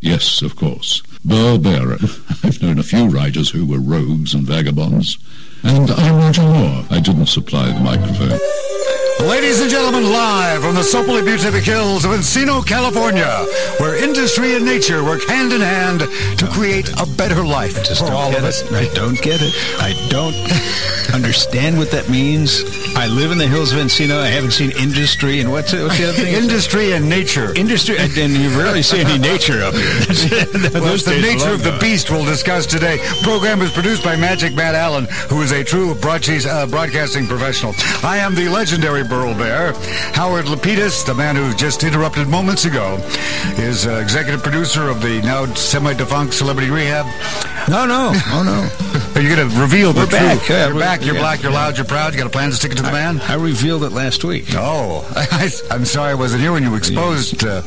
Yes, of course. Burl Barer. I've known a few writers who were rogues and vagabonds. And I'm Roger Moore. I didn't supply the microphone. Ladies and gentlemen, live from the Sopoli Beatific Hills of Encino, California, where industry and nature work hand in hand to create a better life Just for don't all get of us. it. I don't get it. I don't understand what that means. I live in the hills of Encino. I haven't seen industry and what's, it, what's the other thing? Industry and nature. industry, and and you rarely see any nature up here. Well, the nature of the beast we'll discuss today. Program is produced by Magic Matt Allen, who is a true broadcast, uh, broadcasting professional. I am the legendary Burl Barer. Howard Lapidus, the man who just interrupted moments ago, is uh, executive producer of the now semi-defunct Celebrity Rehab. No, no, oh no. Are you going to reveal the We're back. truth? Yeah, you're back. You're yeah. black. You're loud. You're proud. You got a plan to stick it to the man. I revealed it last week. Oh, I, am sorry I wasn't here when you exposed uh,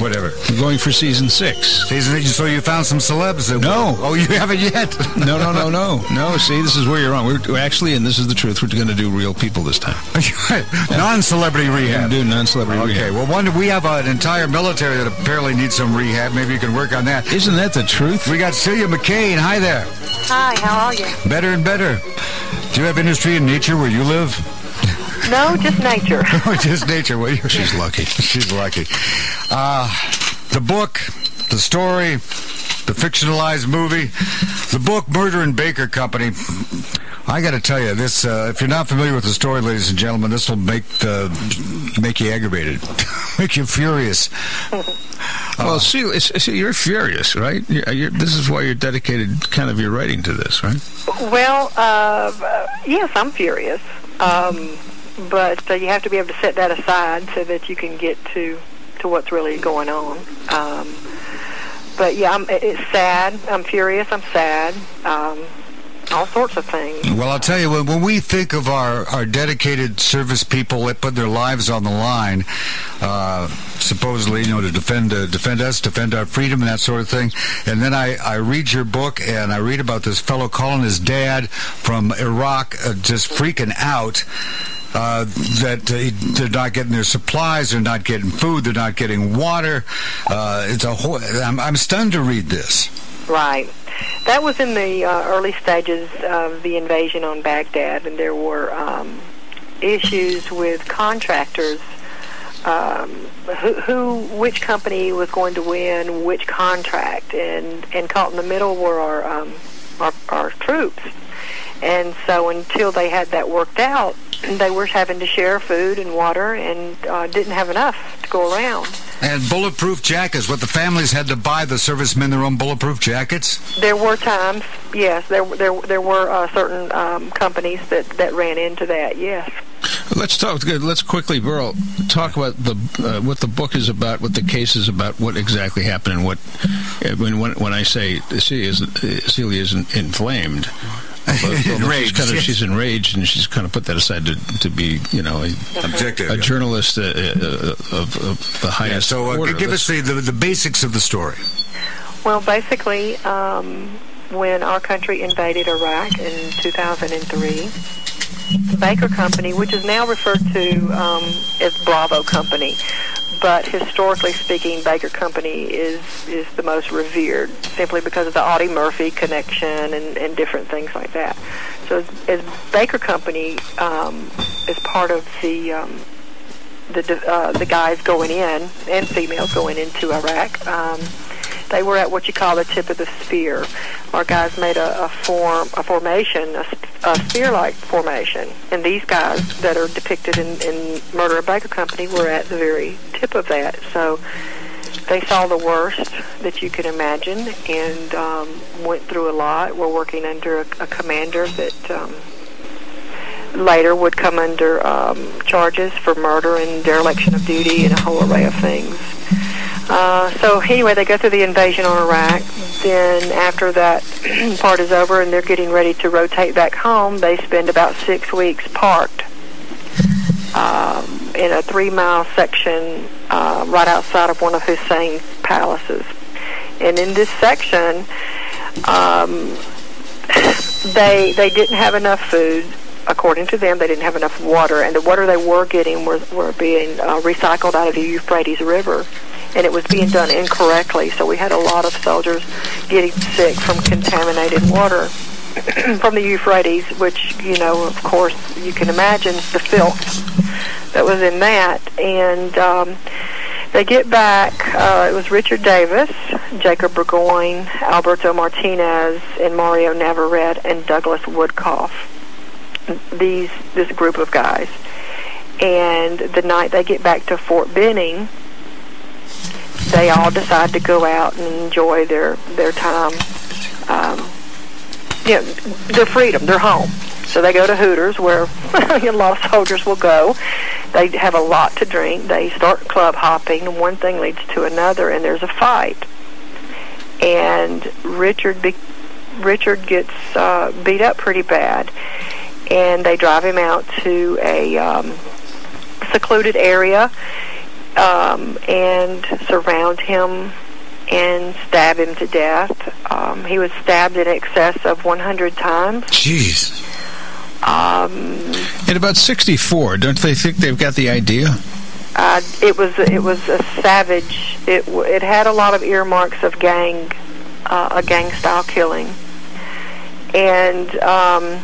whatever. We're going for season six. Season- So you found some celebs? That No. Oh, you haven't yet. No, no, no, no, no. See, this is where you're wrong. We're, we're actually, and this is the truth. We're going to do real people this time. Non-celebrity rehab. do non-celebrity rehab. Okay, rehab. well, one we have an entire military that apparently needs some rehab. Maybe you can work on that. Isn't that the truth? We got Cilla McCain. Hi there. Hi, how are you? Better and better. Do you have industry in nature where you live? No, just nature. Or just nature? Well, She's lucky. She's lucky. Uh, the book, the story, the fictionalized movie, the book Murder and Baker Company. I got to tell you, this. Uh, if you're not familiar with the story, ladies and gentlemen, this will make uh, make you aggravated, make you furious. Well, see, see, you're furious, right? You're, you're, this is why you're dedicated, kind of, your writing to this, right? well, uh, uh, yes, I'm furious. Um, but uh, you have to be able to set that aside so that you can get to to what's really going on. Um, but yeah, I'm, it's sad. I'm furious. I'm sad. Um, all sorts of things. Well, I'll tell you, when, when we think of our, our dedicated service people that put their lives on the line, uh, supposedly, you know, to defend uh, defend us, defend our freedom, and that sort of thing, and then I, I read your book and I read about this fellow calling his dad from Iraq, uh, just freaking out. Uh, that uh, they're not getting their supplies, they're not getting food, they're not getting water. Uh, it's a whole. I'm, I'm stunned to read this. Right. That was in the uh, early stages of the invasion on Baghdad, and there were um, issues with contractors. Um, who, who, which company was going to win which contract, and and caught in the middle were our um, our, our troops. And so until they had that worked out, they were having to share food and water, and uh, didn't have enough to go around. And bulletproof jackets. What the families had to buy the servicemen their own bulletproof jackets. There were times, yes, there there there were uh, certain um, companies that that ran into that. Yes. Let's talk. Let's quickly, Burl, talk about the uh, what the book is about, what the case is about, what exactly happened, and what uh, when when, when I say Cilla is, uh, Cilla is in- inflamed. Well, well, she's, Enraged, kind of, she's enraged, and she's kind of put that aside to, to be, you know, a, Objective. a journalist uh, uh, of, of the Yeah, highest so uh, order. give us Let's- the, the, the basics of the story. Well, basically, um, when our country invaded Iraq in 2003, the Baker Company, which is now referred to um, as Bravo Company, but historically speaking, Baker Company is is the most revered, simply because of the Audie Murphy connection and, and different things like that. So, as, as Baker Company um, is part of the um, the uh, the guys going in and females going into Iraq. Um, they were at what you call the tip of the spear. Our guys made a, a form, a formation, a, a spear-like formation, and these guys that are depicted in, in Murder of Baker Company were at the very tip of that. So they saw the worst that you could imagine, and um, went through a lot. We're working under a, a commander that. Um, later would come under um, charges for murder and dereliction of duty and a whole array of things. Uh, so anyway, they go through the invasion on Iraq. Then after that part is over and they're getting ready to rotate back home, they spend about six weeks parked um, in a three-mile section uh, right outside of one of Hussein's palaces. And in this section, um, they they didn't have enough food. According to them, they didn't have enough water, and the water they were getting were were being uh, recycled out of the Euphrates River, and it was being done incorrectly. So we had a lot of soldiers getting sick from contaminated water from the Euphrates, which you know, of course, you can imagine the filth that was in that, and. Um, they get back. Uh, it was Richard Davis, Jacob Burgoyne, Alberto Martinez, and Mario Navarrete, and Douglas Woodcoff. These this group of guys, and the night they get back to Fort Benning, they all decide to go out and enjoy their their time. Um, you know, their freedom, their home. So they go to Hooters, where a lot of soldiers will go. They have a lot to drink. They start club hopping, and one thing leads to another, and there's a fight. And Richard, be- Richard gets uh, beat up pretty bad, and they drive him out to a um, secluded area um, and surround him and stab him to death. Um, he was stabbed in excess of 100 times. Jeez. Um, In about 64, don't they think they've got the idea? uh, it was it was a savage. It w- it had a lot of earmarks of gang, uh, a gang style killing, and um,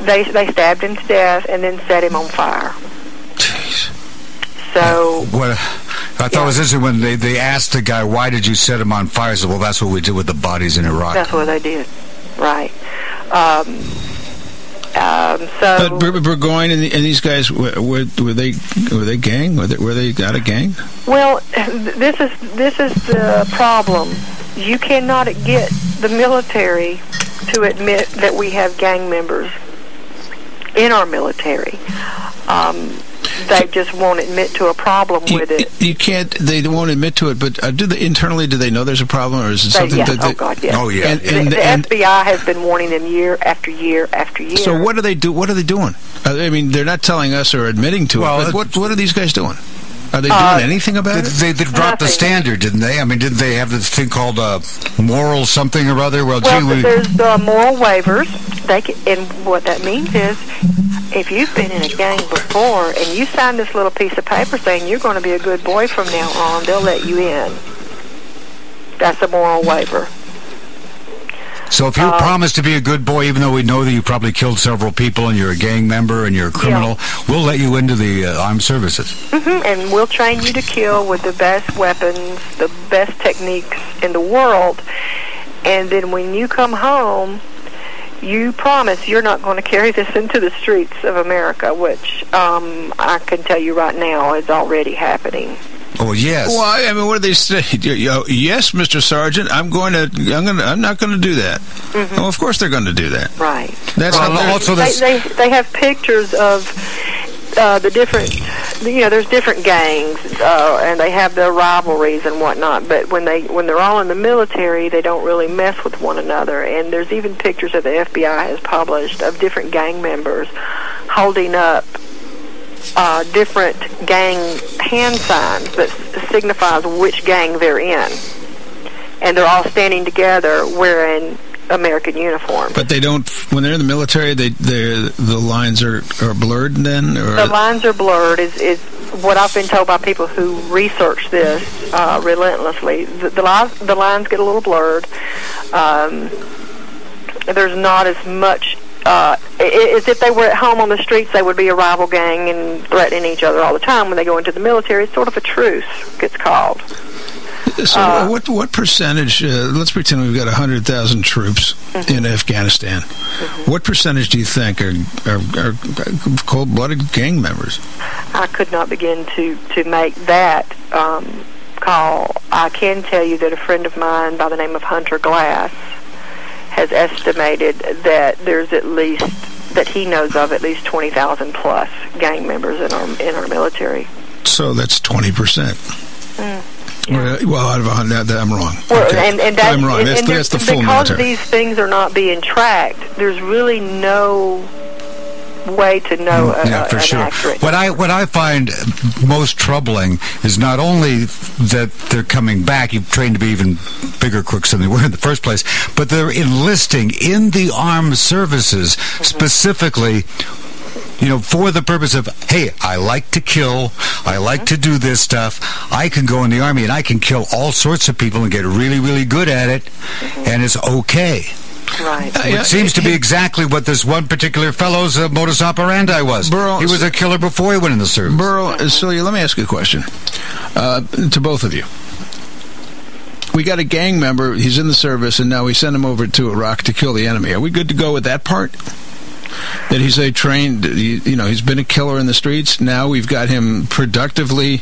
they they stabbed him to death and then set him on fire. Jeez. So What I thought Yeah. it was interesting when they, they asked the guy, why did you set him on fire? He said, well, that's what we did with the bodies in Iraq. that's what they did, right? Um, um, so But Bur- Burgoyne and, the, and these guys were, were, were they were they gang? Were they, were they out of gang? Well, this is this is the problem. You cannot get the military to admit that we have gang members in our military. Um, they just won't admit to a problem You, with it. you can't. They won't admit to it. But uh, do they internally? Do they know there's a problem, or is it They, something yes, that they? oh God, yes. Oh, yeah. And, The, and, the and FBI has been warning them year after year after year. so what do they do? What are they doing? Uh, I mean, they're not telling us or admitting to Well, it. But what what are these guys doing? Are they doing Uh, anything about They, it? they, they dropped the standard, didn't they? I mean, didn't they have this thing called uh, moral something or other? Well, Well, gee, we, there's the moral waivers. They can, and what that means is, if you've been in a gang before and you sign this little piece of paper saying you're going to be a good boy from now on, they'll let you in. That's a moral waiver. So if you uh, promise to be a good boy, even though we know that you probably killed several people and you're a gang member and you're a criminal, we'll let you into the uh, armed services. hmm And we'll train you to kill with the best weapons, the best techniques in the world. And then when you come home, you promise you're not going to carry this into the streets of America, which um, I can tell you right now is already happening. Oh, yes. Well, I mean, what do they say? You- you- yes, Mr. Sergeant, I'm going to. I'm going. to I'm not going to do that. Well, of course they're going to do that. Right. That's Well, how they're- also they, they they have pictures of uh, the different you know there's different gangs uh, and they have their rivalries and whatnot but when they when they're all in the military they don't really mess with one another and there's even pictures that the FBI has published of different gang members holding up uh, different gang hand signs that s- signifies which gang they're in and they're all standing together wearing American uniforms But they don't. When they're in the military, they they the lines are, are blurred. Then, or the lines are blurred is, is what I've been told by people who research this uh, relentlessly. The, the, lines, the lines get a little blurred. Um, there's not as much. Uh, as if they were at home on the streets, they would be a rival gang and threatening each other all the time. When they go into the military, it's sort of a truce. Gets called. so uh, what what percentage? Uh, let's pretend we've got hundred thousand troops Mm-hmm. in Afghanistan. What percentage do you think are are, are cold blooded gang members? I could not begin to to make that um, call. I can tell you that a friend of mine by the name of Hunter Glass has estimated that there's at least that he knows of at least twenty thousand plus gang members in our in our military. So that's twenty percent. Hmm. yeah. Well, out of a hundred, I'm wrong. Well, Okay. and and that, I'm wrong. and, That's, and that's the full because military. these things are not being tracked. There's really no way to know a, yeah, for sure. accurate. What I what I find most troubling is not only that they're coming back, you've trained to be even bigger crooks than they were in the first place, but they're enlisting in the armed services mm-hmm. specifically you know, for the purpose of, hey, I like to kill, I like mm-hmm. to do this stuff, I can go in the Army and I can kill all sorts of people and get really, really good at it, mm-hmm. and it's okay. Right. It seems to be exactly what this one particular fellow's uh, modus operandi was. Burl- he was a killer before he went in the service. Burl, uh, Cilla, let me ask you a question uh, to both of you. We got a gang member. He's in the service, and now we send him over to Iraq to kill the enemy. Are we good to go with that part? That he's a trained, you you know, he's been a killer in the streets. Now we've got him productively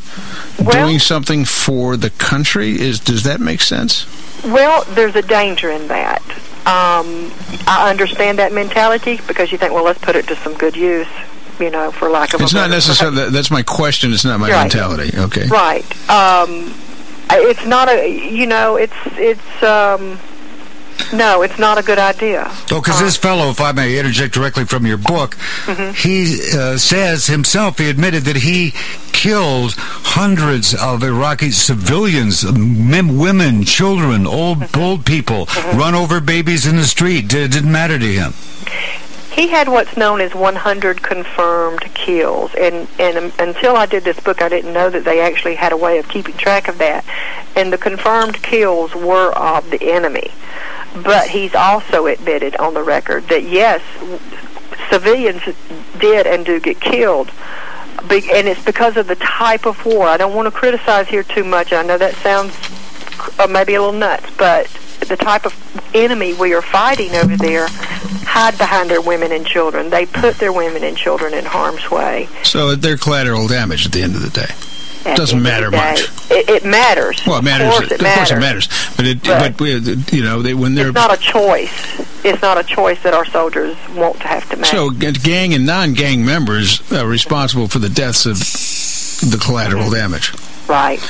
Well- doing something for the country. Is does that make sense? Well, there's a danger in that. Um, I understand that mentality because you think, well, let's put it to some good use, you know, for lack of It's a not better necessarily. that- That's my question. It's not my Right. mentality. Okay. Right. Um, it's not a, you know, it's it's um, no, it's not a good idea. Oh, because this fellow, if I may interject directly from your book, he uh, says himself, he admitted that he killed hundreds of Iraqi civilians, men, women, children, old old people, run over babies in the street. It didn't matter to him. He had what's known as 100 confirmed kills, and and um, until I did this book, I didn't know that they actually had a way of keeping track of that. And the confirmed kills were of the enemy, but he's also admitted on the record that yes, civilians did and do get killed. Be- And it's because of the type of war. I don't want to criticize here too much. I know that sounds uh, maybe a little nuts, but the type of enemy we are fighting over there hide behind their women and children. They put their women and children in harm's way. So they're collateral damage at the end of the day. At Doesn't the matter day. much. It, it matters. Well, it matters. Of course it Of matters. course, it matters. But it, But- but, you know, they, when they're It's not a choice. It's not a choice that our soldiers want to have to make. so gang and non-gang members are responsible for the deaths of the collateral damage. right.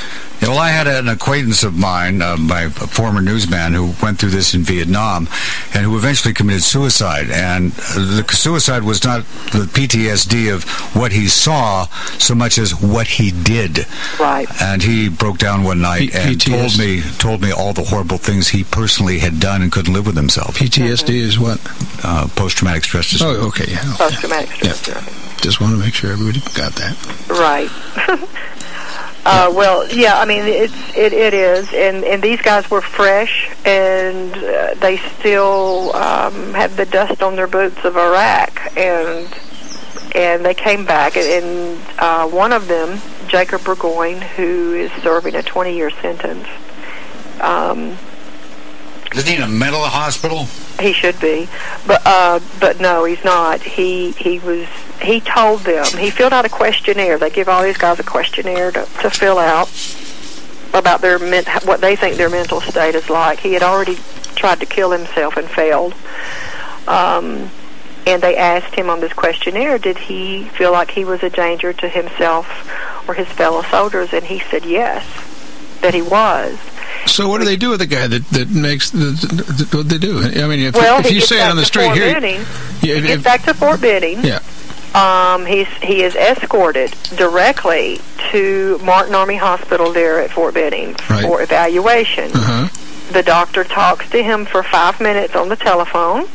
Yeah, well, I had an acquaintance of mine, uh, my former newsman, who went through this in Vietnam, and who eventually committed suicide. And uh, the suicide was not the PTSD of what he saw, so much as what he did. Right. And he broke down one night P- and told me told me all the horrible things he personally had done and couldn't live with himself. PTSD is what? Uh, Post traumatic stress disorder. Oh, okay. Yeah. Post-traumatic stress disorder. Just want to make sure everybody got that. Right. uh, well, yeah. I mean, it's it, it is, and and these guys were fresh, and uh, they still um, had the dust on their boots of Iraq, and and they came back, and uh, one of them, Jacob Burgoyne, who is serving a 20-year sentence. Um, Isn't he in a mental hospital? he should be, but uh, but no, he's not. He he was. He told them. He filled out a questionnaire. They give all these guys a questionnaire to, to fill out about their men, what they think their mental state is like. He had already tried to kill himself and failed. Um, and they asked him on this questionnaire, did he feel like he was a danger to himself or his fellow soldiers? And he said yes, that he was. So what do they do with the guy that, that makes the, the, what they do? I mean, if, Well, if you say it on the street Fort here, Benning. yeah, He if- gets if- back to Fort Benning. yeah, Um, he's he is escorted directly to Martin Army Hospital there at Fort Benning Right. for evaluation. uh-huh. The doctor talks to him for five minutes on the telephone.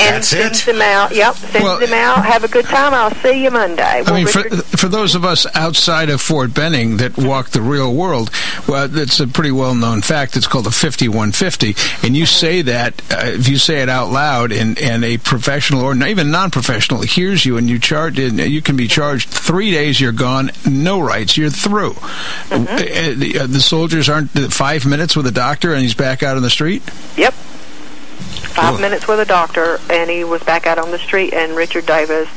And That's sends it? him out. Yep, sends Well- him out. Have a good time. I'll see you Monday. I mean, for, Richard- for those of us outside of Fort Benning that walk the real world, well, it's a pretty well-known fact. It's called a 5150, and you say that uh, if you say it out loud, and, and a professional or even non-professional hears you, and you charge, and you can be charged three days. You're gone, no rights. You're through. Uh, the, uh, the soldiers aren't five minutes with a doctor, and he's back out on the street. Yep. Five minutes with a doctor, and he was back out on the street. And Richard Davis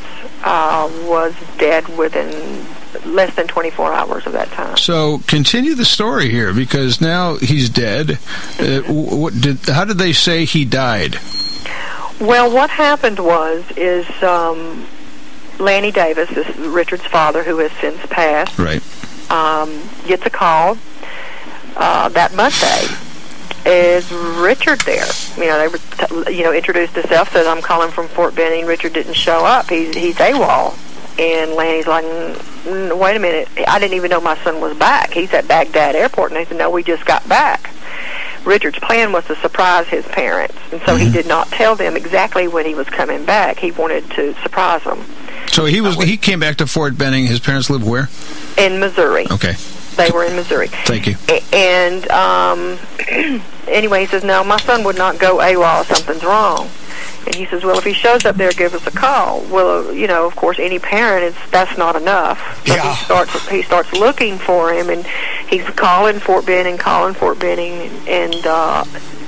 uh, was dead within less than 24 hours of that time. So continue the story here because now he's dead. Uh, what did? How did they say he died? Well, what happened was is um, Lanny Davis, this Richard's father, who has since passed, Right. um, gets a call uh, that Monday. Is Richard there? You know, they were, t- you know, introduced himself, said, "I'm calling from Fort Benning." Richard didn't show up. He's he's AWOL, and Lanny's like, "Mm, mm, "Wait a minute! I didn't even know my son was back. He's at Baghdad Airport." And they said, "No, we just got back." Richard's plan was to surprise his parents, and so he Mm-hmm. did not tell them exactly when he was coming back. He wanted to surprise them So he was he came back to Fort Benning. His parents live where? in Missouri. Okay, They were in Missouri. thank you. And um, anyway, he says, "No, my son would not go AWOL. If something's wrong." And he says, "Well, if he shows up there, give us a call." Well, you know, of course, any parent is that's not enough. So Yeah. he starts he starts looking for him, and he's calling Fort Benning, calling Fort Benning, and uh,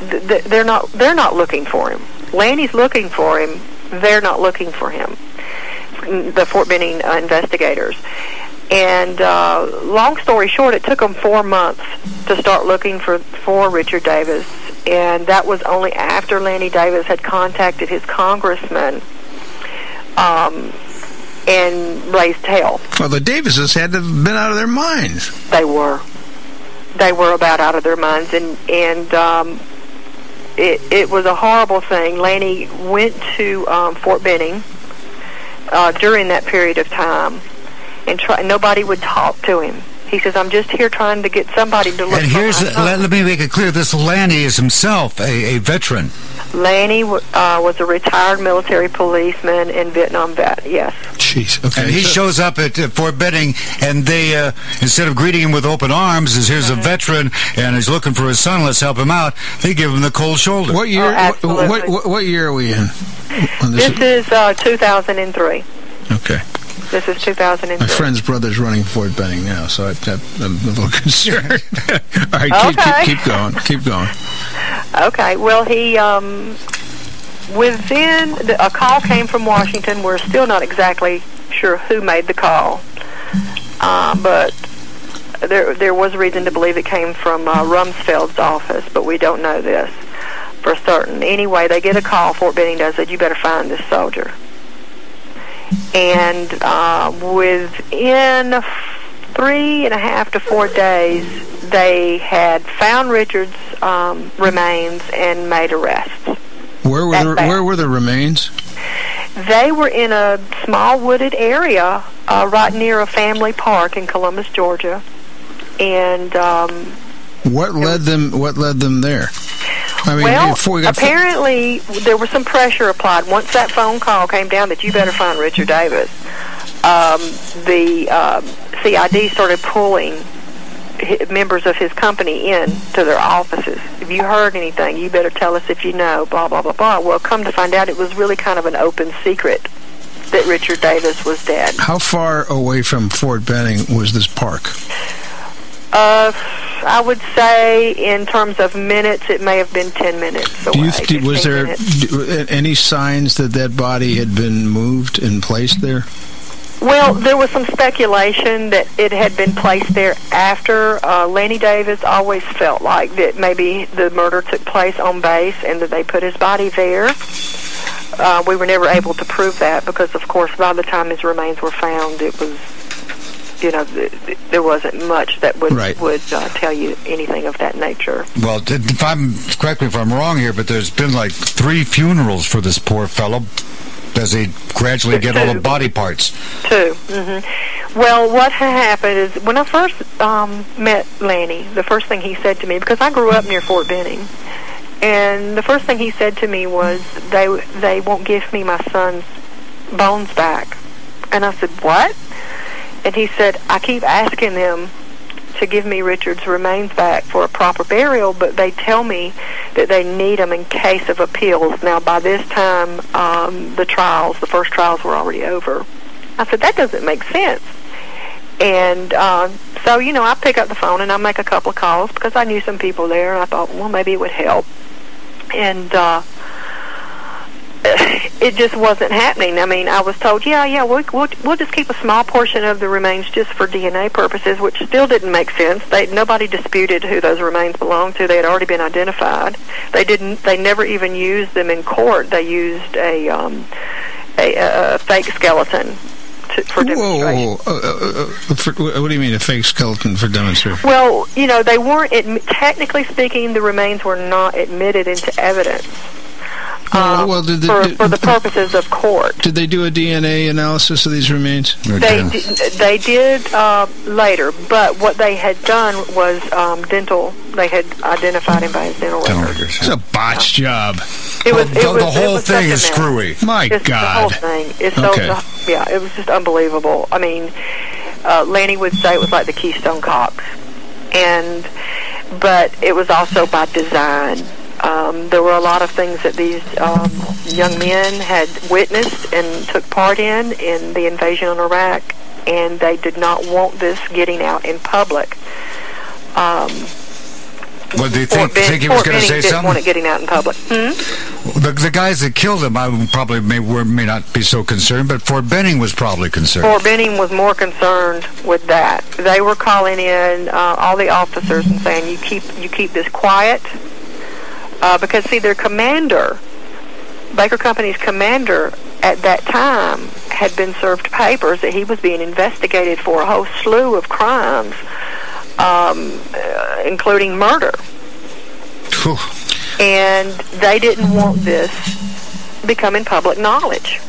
th- they're not they're not looking for him. Lanny's looking for him. They're not looking for him. The Fort Benning uh, investigators. And uh, long story short, it took them four months to start looking for for Richard Davis, and that was only after Lanny Davis had contacted his congressman um, and raised hell. Well, the Davises had to have been out of their minds. They were, they were about out of their minds, and and um, it it was a horrible thing. Lanny went to um, Fort Benning uh, during that period of time, and try, nobody would talk to him. He says, "I'm just here trying to get somebody to look." And for here's my let, let me make it clear: this Lanny is himself a, a veteran. Lanny uh, was a retired military policeman and Vietnam vet. Yes. Jeez. Okay. And he so- shows up at uh, Fort Benning, and they, uh, instead of greeting him with open arms, is here's a veteran and he's looking for his son, let's help him out, they give him the cold shoulder. what year? Oh, what, absolutely. what, what, what year are we in? When This is- is uh, 2003. okay. This is 2003. My friend's brother's running Fort Benning now, so I, I'm a little concerned. All right, keep, Okay. keep, keep going. Keep going. Okay. Well, he um, within the, a call came from Washington. We're still not exactly sure who made the call, uh, but there there was reason to believe it came from uh, Rumsfeld's office, but we don't know this for certain. Anyway, they get a call. Fort Benning does that. You better find this soldier. And uh, within three and a half to four days, they had found Richard's um, remains and made arrests. Where were the. Where were the remains? They were in a small wooded area uh, right near a family park in Columbus, Georgia, and um, What led them? What led them there? I mean, well, we apparently there was some pressure applied once that phone call came down that you better find Richard Davis. Um, the uh, CID started pulling members of his company in to their offices. If you heard anything, you better tell us if you know. Blah blah blah blah. Well, come to find out, it was really kind of an open secret that Richard Davis was dead. how far away from Fort Benning was this park? Uh, I would say in terms of minutes, it may have been ten minutes away. Do you was there minutes. any signs that that body had been moved and placed there? Well, there was some speculation that it had been placed there after. Uh, Lanny Davis always felt like that maybe the murder took place on base and that they put his body there. Uh, we were never able to prove that because, of course, by the time his remains were found, it was, you know, th- th- there wasn't much that would Right. would uh, tell you anything of that nature. Well, if I'm correct me if I'm wrong here, but there's been like three funerals for this poor fellow as they gradually get all the body parts. too. hmm Well, what happened is when I first um, met Lanny, the first thing he said to me, because I grew up near Fort Benning, and the first thing he said to me was, "They they won't give me my son's bones back," and I said, "What?" And he said, "I keep asking them." To give me Richard's remains back for a proper burial, but they tell me that they need them in case of appeals. Now, by this time, um, the trials, the first trials, were already over. I said, that doesn't make sense. And uh, so, you know, I pick up the phone and I make a couple of calls because I knew some people there. And I thought, well, maybe it would help. And uh, it just wasn't happening. I mean, I was told, yeah, yeah, we'll, we'll, we'll just keep a small portion of the remains just for DNA purposes, which still didn't make sense. They nobody disputed who those remains belonged to. They had already been identified. They didn't. They never even used them in court. They used a um, a, a fake skeleton to, for demonstration. Whoa! Uh, uh, uh, for, what do you mean a fake skeleton for demonstration? Well, you know, they weren't, admi- technically speaking, the remains were not admitted into evidence. Well, um, well, did the- for, did- for the purposes of court. Did they do a DNA analysis of these remains? They did, they did uh, later, but what they had done was um, dental. They had identified him by his dental Dental records. records. It's a botched job. It was, the, was, the it whole was thing such a is mess. screwy. My Just the whole thing. It's so, Okay. yeah, it was just unbelievable. I mean, uh, Lanny would say it was like the Keystone Cops, and but it was also by design. Um, there were a lot of things that these um, young men had witnessed and took part in in the invasion of Iraq, and they did not want this getting out in public. Um, What they you think? Ben- think he was going to say didn't want it getting out in public. Hmm? The, the guys that killed him, I probably may were, may not be so concerned, but Fort Benning was probably concerned. Fort Benning was more concerned with that. They were calling in uh, all the officers and saying, "You keep you keep this quiet," uh, because see, their commander, Baker Company's commander at that time, had been served papers that he was being investigated for a whole slew of crimes, um, uh, including murder, Whew. and they didn't want this becoming public knowledge.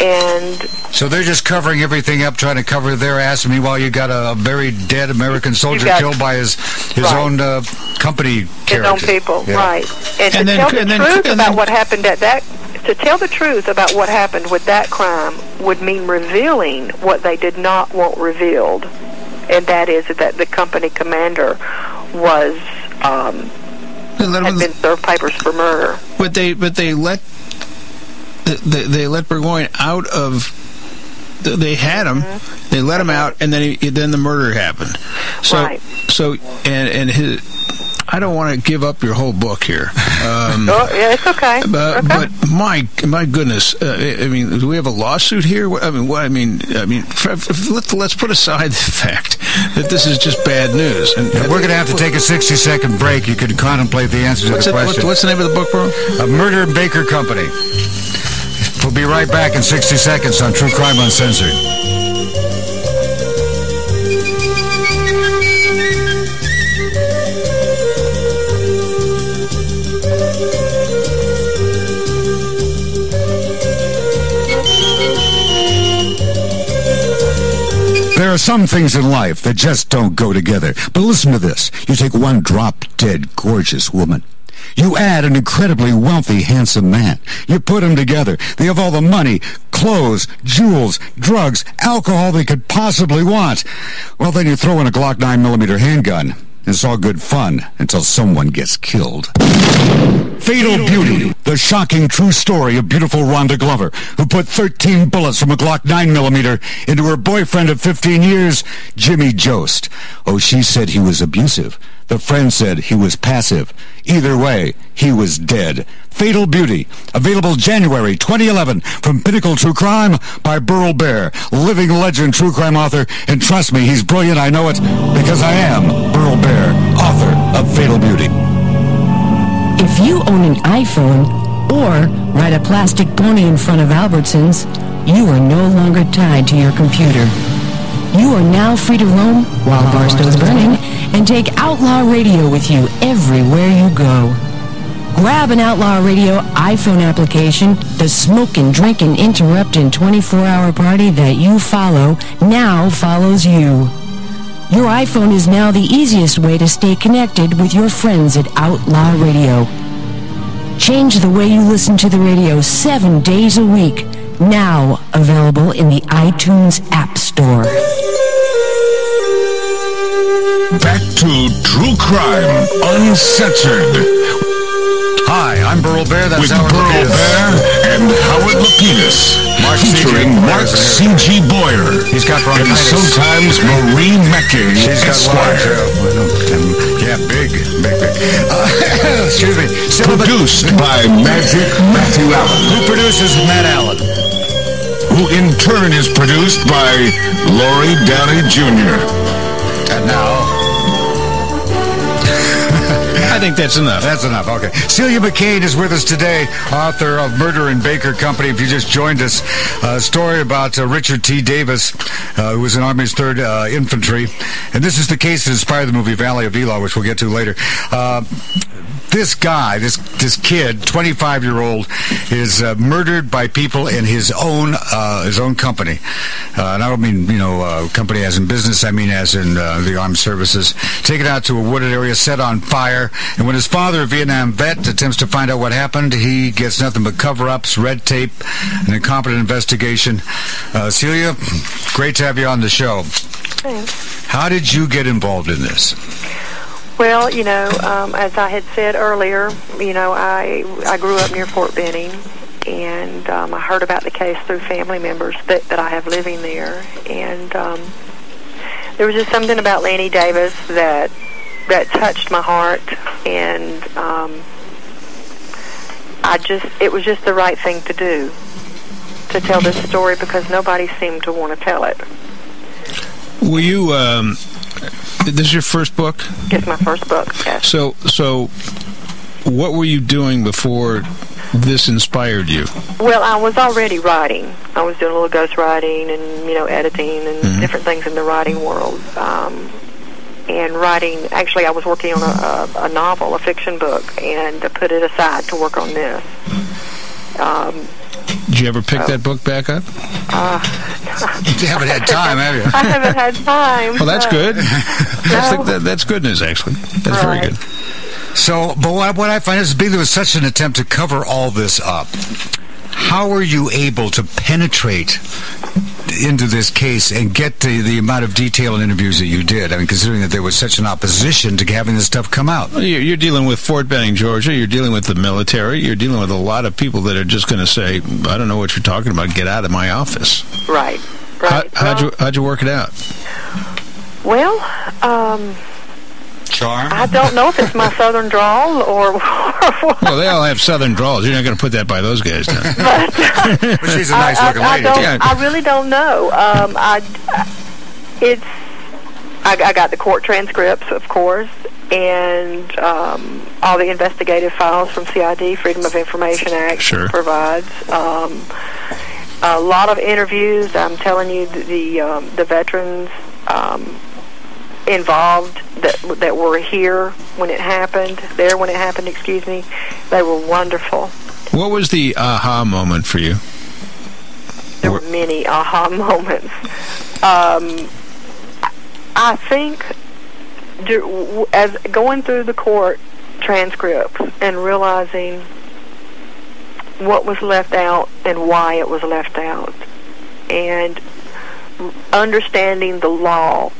And So they're just covering everything up, trying to cover their ass. Meanwhile, you got a, a very dead American soldier got- killed by his his Right. own uh, company his character. own people, Yeah. right? And, And to then- tell the and then- truth and about then- what happened at that, to tell the truth about what happened with that crime would mean revealing what they did not want revealed, and that is that the company commander was um, let had him- been served papers for murder. But they but they let they, they let Burgoyne out of. They had him. Mm-hmm. They let him out, and then he, then the murder happened. So Right. so and and his. I don't want to give up your whole book here. Um, Oh, yeah, it's okay. But, okay. but my my goodness, uh, I I mean, do we have a lawsuit here? I mean, what I mean, I mean, f- f- let's let's put aside the fact that this is just bad news. And Yeah, we're going to have to take a 60 second break. You can contemplate the answer to the it, what, question. what's the name of the book, bro? A Murder Baker Company. We'll be right back in 60 seconds on True Crime Uncensored. There are some things in life that just don't go together. But listen to this. You take one drop dead gorgeous woman. You add an incredibly wealthy, handsome man. You put them together. They have all the money, clothes, jewels, drugs, alcohol they could possibly want. Well, then you throw in a Glock 9mm handgun. And it's all good fun until someone gets killed. Fatal Beauty, the shocking true story of beautiful Rhonda Glover, who put 13 bullets from a Glock 9mm into her boyfriend of 15 years, Jimmy Jost. Oh, she said he was abusive. The friend said he was passive. Either way, he was dead. Fatal Beauty, available January 2011 from Pinnacle True Crime by Burl Barer, living legend true crime author. And trust me, he's brilliant. I know it because I am Burl Barer, author of Fatal Beauty. If you own an iPhone or ride a plastic pony in front of Albertsons, you are no longer tied to your computer. You are now free to roam while Barstow's burning and take Outlaw Radio with you everywhere you go. Grab an Outlaw Radio iPhone application. The smoke and drink and interrupt and 24-hour party that you follow now follows you. Your iPhone is now the easiest way to stay connected with your friends at Outlaw Radio. Change the way you listen to the radio seven days a week. Now available in the iTunes App Store. Back to True Crime Uncensored Hi, I'm Burl Barer. That's with Howard Burl Lapidus. Barer and Howard Lapidus, Mark featuring Mark C.G. Boyer. He's got and sometimes Marie Mackey, She's got. Esquire. yeah, big, big, big. Uh, excuse me. Produced by Magic Matthew Allen, Who produces Matt Allen? who in turn is produced by Laurie Downey Jr. And now, I think that's enough. that's enough. Okay. Cilla McCain is with us today, author of Murder and Baker Company. If you just joined us, a story about uh, Richard T. Davis, uh, who was in Army's 3rd uh, Infantry. And this is the case that inspired the movie Valley of Elah, which we'll get to later. This guy, this this kid, 25 year old, is uh, murdered by people in his own uh, his own company. Uh, and I don't mean you know uh, company as in business. I mean as in uh, the armed services. Taken out to a wooded area, set on fire. And when his father, a Vietnam vet, attempts to find out what happened, he gets nothing but cover-ups, red tape, an incompetent investigation. Uh, Cilla, great to have you on the show. Thanks. How did you get involved in this? Well, you know, um, as I had said earlier, you know, I I grew up near Fort Benning, and um, I heard about the case through family members that, that I have living there, and um, there was just something about Lanny Davis that that touched my heart, and um, I just it was just the right thing to do to tell this story because nobody seemed to want to tell it. Were you? Um, this is your first book. It's my first book. Yes. So, so what were you doing before this inspired you? Well, I was already writing. I was doing a little ghost writing and you know editing and Mhm. different things in the writing world. Um, and writing, actually, I was working on a, a, a novel, a fiction book, and I put it aside to work on this. Um, Did you ever pick Oh. that book back up? uh, You haven't had time, have you? I haven't had time. Well, that's good. That's, No. the, that, that's good news, actually. That's very good. So, but what, what I find is being there was such an attempt to cover all this up. How are you able to penetrate into this case and get the, the amount of detail and interviews that you did? I mean, considering that there was such an opposition to having this stuff come out. Well, You're, you're dealing with Fort Benning, Georgia. You're dealing with the military. You're dealing with a lot of people that are just going to say, "I don't know what you're talking about. Get out of my office." Right. Right. how'd you how'd you work it out? Well, um, Charm? I don't know if it's my southern drawl or, or what. Well, they all have southern drawls. You're not going to put that by those guys down. But she's a nice I, looking I, I lady. don't, Yeah. I really don't know. Um, I, it's. I, I got the court transcripts, of course, and um, all the investigative files from CID, Freedom of Information Act Sure. provides. Um, a lot of interviews. I'm telling you, the the, um, the veterans um, involved that that were here when it happened, there when it happened. Excuse me, they were wonderful. What was the aha moment for you? There were many aha moments. Um, I think as going through the court transcripts and realizing what was left out and why it was left out, and understanding the law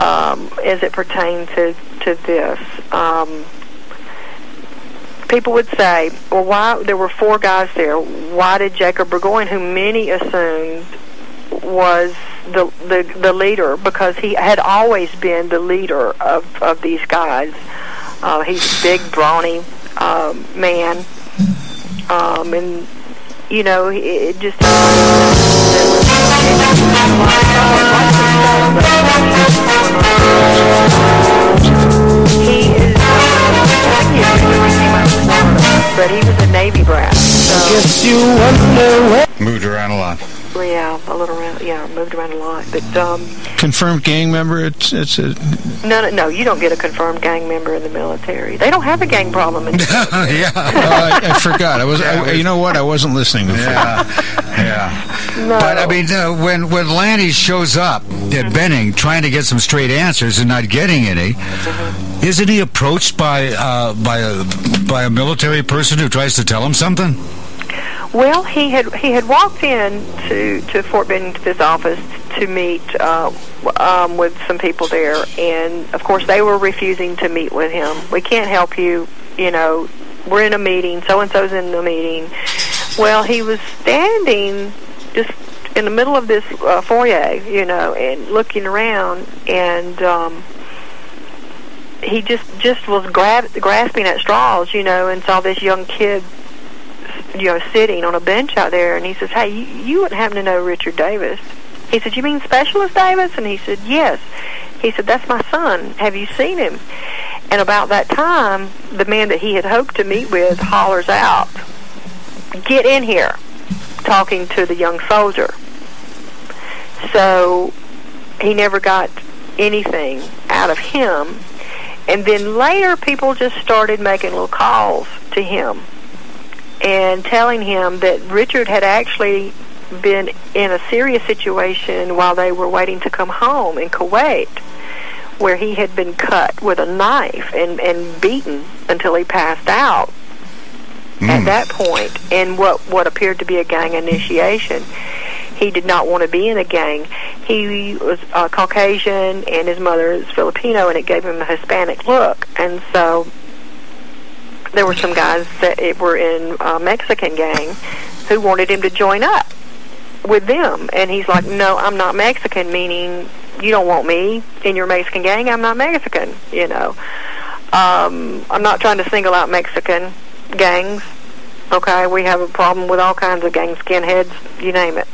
um, as it pertained to to this. Um, people would say, well, why there were four guys there? Why did Jacob Burgoyne, who many assumed was the, the the leader, because he had always been the leader of of these guys. Uh, he's a big, brawny um, man, um, and you know, it it just. He is. But he was a Navy brat. So, I guess you wonder what. Moved around a lot. Yeah, a little around. Yeah, moved around a lot. But um, Confirmed gang member. It's it's a, no, no, no. You don't get a confirmed gang member in the military. They don't have a gang problem. In yeah. oh, I, I forgot. I was. I, you know what? I wasn't listening before. Yeah, yeah. no. But I mean, uh, when when Lanny shows up at Benning trying to get some straight answers and not getting any, isn't he approached by uh, by a by a military person who tries to tell him something? Well, he had he had walked in to to Fort Benning to this office to meet uh, um, with some people there, and of course they were refusing to meet with him. We can't help you, you know. We're in a meeting. So and so's in the meeting. Well, he was standing just in the middle of this uh, foyer, you know, and looking around, and um, he just just was grab, grasping at straws, you know, and saw this young kid you know, sitting on a bench out there, and he says, "Hey, you, you wouldn't happen to know Richard Davis?" He said, "You mean Specialist Davis?" And he said, "Yes." He said, "That's my son. Have you seen him?" And about that time, the man that he had hoped to meet with hollers out, "Get in here!" Talking to the young soldier. So he never got anything out of him. And then later, people just started making little calls to him and telling him that Richard had actually been in a serious situation while they were waiting to come home in Kuwait, where he had been cut with a knife and, and beaten until he passed out at that point in what, what appeared to be a gang initiation. He did not want to be in a gang. He was uh, Caucasian and his mother is Filipino, and it gave him a Hispanic look. And so there were some guys that were in a Mexican gang who wanted him to join up with them. And he's like, no, I'm not Mexican, meaning you don't want me in your Mexican gang. I'm not Mexican, you know. Um, I'm not trying to single out Mexican gangs. Okay, we have a problem with all kinds of gang skinheads, you name it.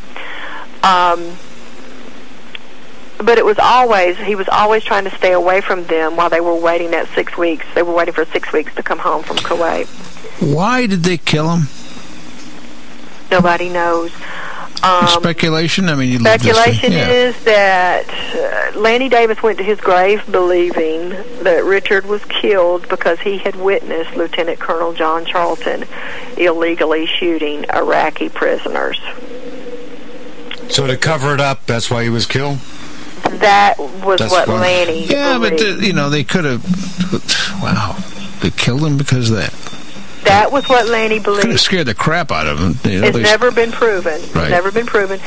Um, but it was always he was always trying to stay away from them while they were waiting that six weeks. They were waiting for six weeks to come home from Kuwait. Why did they kill him? Nobody knows. Um, speculation. I mean, you lived this thing. Speculation Yeah. is that uh, Lanny Davis went to his grave believing that Richard was killed because he had witnessed Lieutenant Colonel John Charlton illegally shooting Iraqi prisoners. So to cover it up, that's why he was killed. That was That's what fine. Lanny Yeah, but the, you know they could have. Wow, they killed him because of that. that was what Lanny Could have believed. scared the crap out of him. You know, It's never been proven. It's Right. never been proven.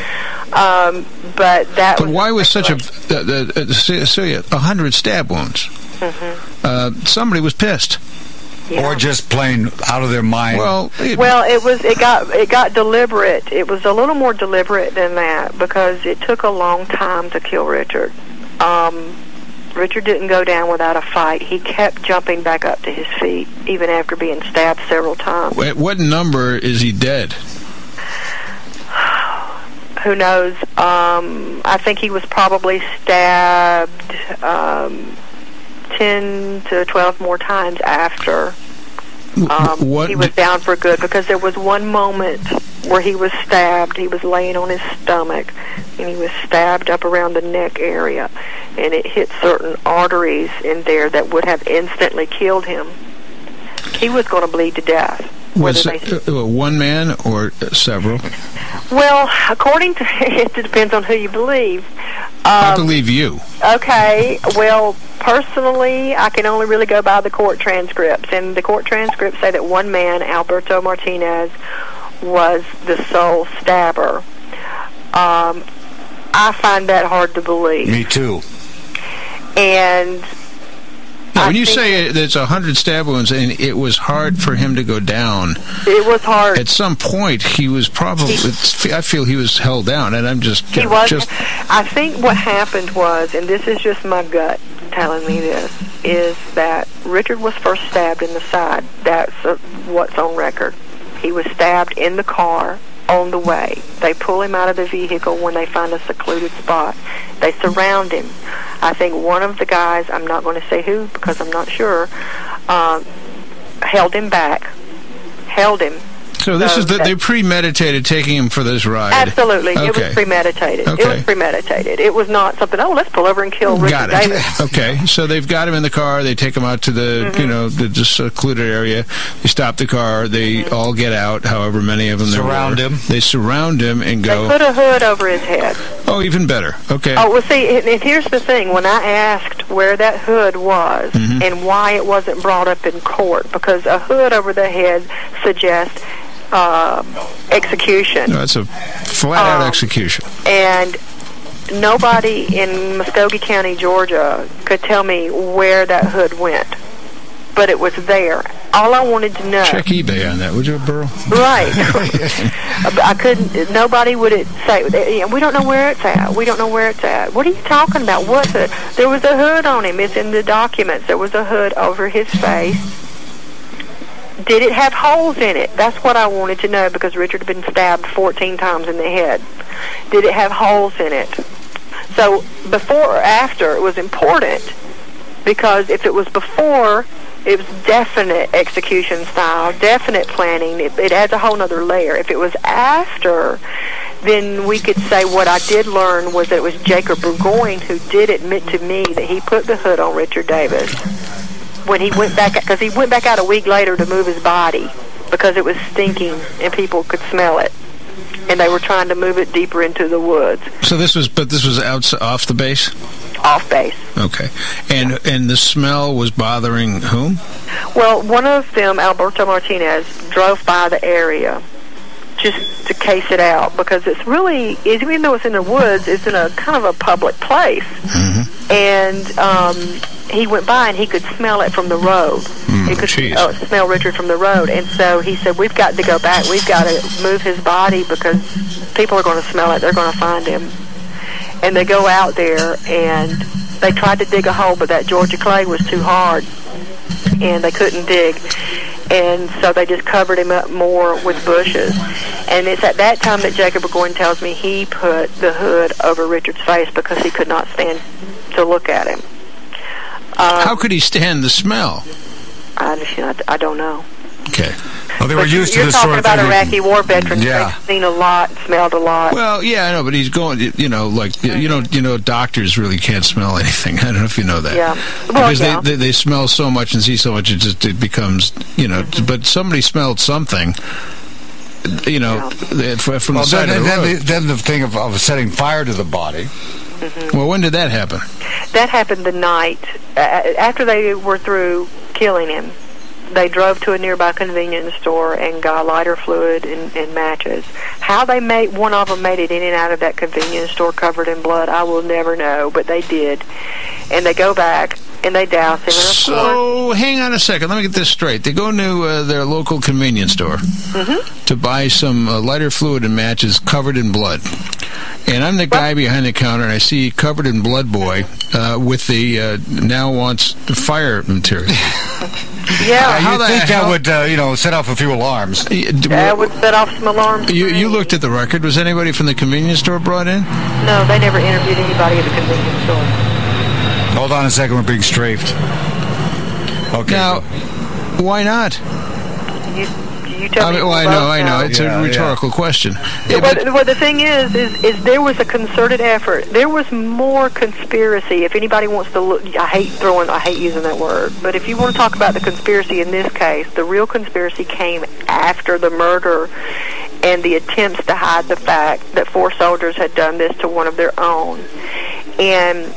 Um, but that But was why was such a uh, uh, uh, a hundred stab wounds? Mm-hmm. Uh, somebody was pissed. Yeah. Or just plain out of their mind. Well, it, Well, it was it got it got deliberate. It was a little more deliberate than that because it took a long time to kill Richard. Um, Richard didn't go down without a fight. He kept jumping back up to his feet even after being stabbed several times. at what number is he dead? Who knows? Um, I think he was probably stabbed um, ten to twelve more times after um, what? he was down for good because there was one moment where he was stabbed. He was laying on his stomach and he was stabbed up around the neck area and it hit certain arteries in there that would have instantly killed him. He was going to bleed to death. Was whether they- it, uh, one man or uh, several? well, according to it depends on who you believe. I Um, believe you. Okay, well, personally, I can only really go by the court transcripts, and the court transcripts say that one man, Alberto Martinez, was the sole stabber. Um, I find that hard to believe, Me too. and I when you say it, it's a hundred stab wounds and it was hard for him to go down, it was hard. at some point he was probably. It's, I feel he was held down, and I'm just. He was. Just, I think what happened was, and this is just my gut telling me this, is that Richard was first stabbed in the side. That's uh, what's on record. He was stabbed in the car on the way. They pull him out of the vehicle when they find a secluded spot. They surround him. I think one of the guys, I'm not going to say who because I'm not sure, um, held him back. Held him so this so is the, that- they premeditated taking him for this ride. Absolutely. It Okay. was premeditated. It was premeditated. It was not something, oh, let's pull over and kill Richard Got it. Davis. Okay, so they've got him in the car. They take him out to the Mm-hmm. you know the, the secluded area. They stop the car. They Mm-hmm. all get out. However many of them there Surround were. him. They surround him and go. They go. put a hood over his head. Oh, even better. Okay. Oh, well, see, and, and here's the thing. When I asked where that hood was Mm-hmm. and why it wasn't brought up in court, because a hood over the head suggests uh, execution. No, it's a flat out Oh. execution. and nobody in Muscogee County, Georgia, could tell me where that hood went. But it was there. All I wanted to know. Check eBay on that, would you, Burl? Right. I couldn't. Nobody would it say. We don't know where it's at. We don't know where it's at. What are you talking about? What hood? There was a hood on him. It's in the documents. There was a hood over his face. Did it have holes in it? That's what I wanted to know because Richard had been stabbed 14 times in the head. Did it have holes in it? So before or after, it was important because if it was before, it was definite execution style, definite planning. It, it adds a whole other layer. If it was after, then we could say what I did learn was that it was Jacob Burgoyne who did admit to me that he put the hood on Richard Davis when he went back because he went back out a week later to move his body because it was stinking and people could smell it, and they were trying to move it deeper into the woods, So this was, but this was out off the base. Off base. Okay, and and the smell was bothering whom? Well, one of them, Alberto Martinez, drove by the area just to case it out because it's really, even though it's in the woods, it's in a kind of a public place. And um, he went by and he could smell it from the road. he could uh, smell Richard from the road. And so he said, We've got to go back. We've got to move his body because people are going to smell it. They're going to find him. And they go out there and they tried to dig a hole, but that Georgia clay was too hard and they couldn't dig. And so they just covered him up more with bushes. And it's at that time that Jacob Burgoyne tells me he put the hood over Richard's face because he could not stand to look at him. Um, How could he stand the smell? I, just- I don't know. Okay. Well, they were But used you're to this talking sort of about. Iraqi war veterans. Yeah. They've seen a lot, smelled a lot. Well, yeah, I know, but he's going. You know, like you know, you know, doctors really can't smell anything. I don't know if you know that. Yeah. Well, because yeah. They, they they smell so much and see so much, it just it becomes you know. But somebody smelled something. You know, f- from Well, the side then, of the then, road. the, then the thing of, of setting fire to the body. well, when did that happen? That happened the night uh, after they were through killing him. They drove to a nearby convenience store and got lighter fluid and, and matches. How they made one of them made it in and out of that convenience store covered in blood, I will never know, but they did. And they go back and they douse him. And of course, So, hang on a second. Let me get this straight. They go to uh, their local convenience store Mm-hmm. to buy some uh, lighter fluid and matches covered in blood. And I'm the guy behind the counter, and I see covered in blood boy uh, with the uh, now wants fire material. yeah, how you think that hell- would, uh, you know, set off a few alarms? Y- d- that would set off some alarms. you, you looked at the record. Was anybody from the convenience store brought in? No, they never interviewed anybody at the convenience store. Hold on a second, we're being strafed. Okay. Now, why not? You, you tell I me. well, I know, I know. It's Yeah, a yeah. rhetorical question. Yeah, Yeah, well, but- well, the thing is, is, is there was a concerted effort. There was more conspiracy. If anybody wants to look, I hate throwing, I hate using that word, but if you want to talk about the conspiracy in this case, the real conspiracy came after the murder and the attempts to hide the fact that four soldiers had done this to one of their own. And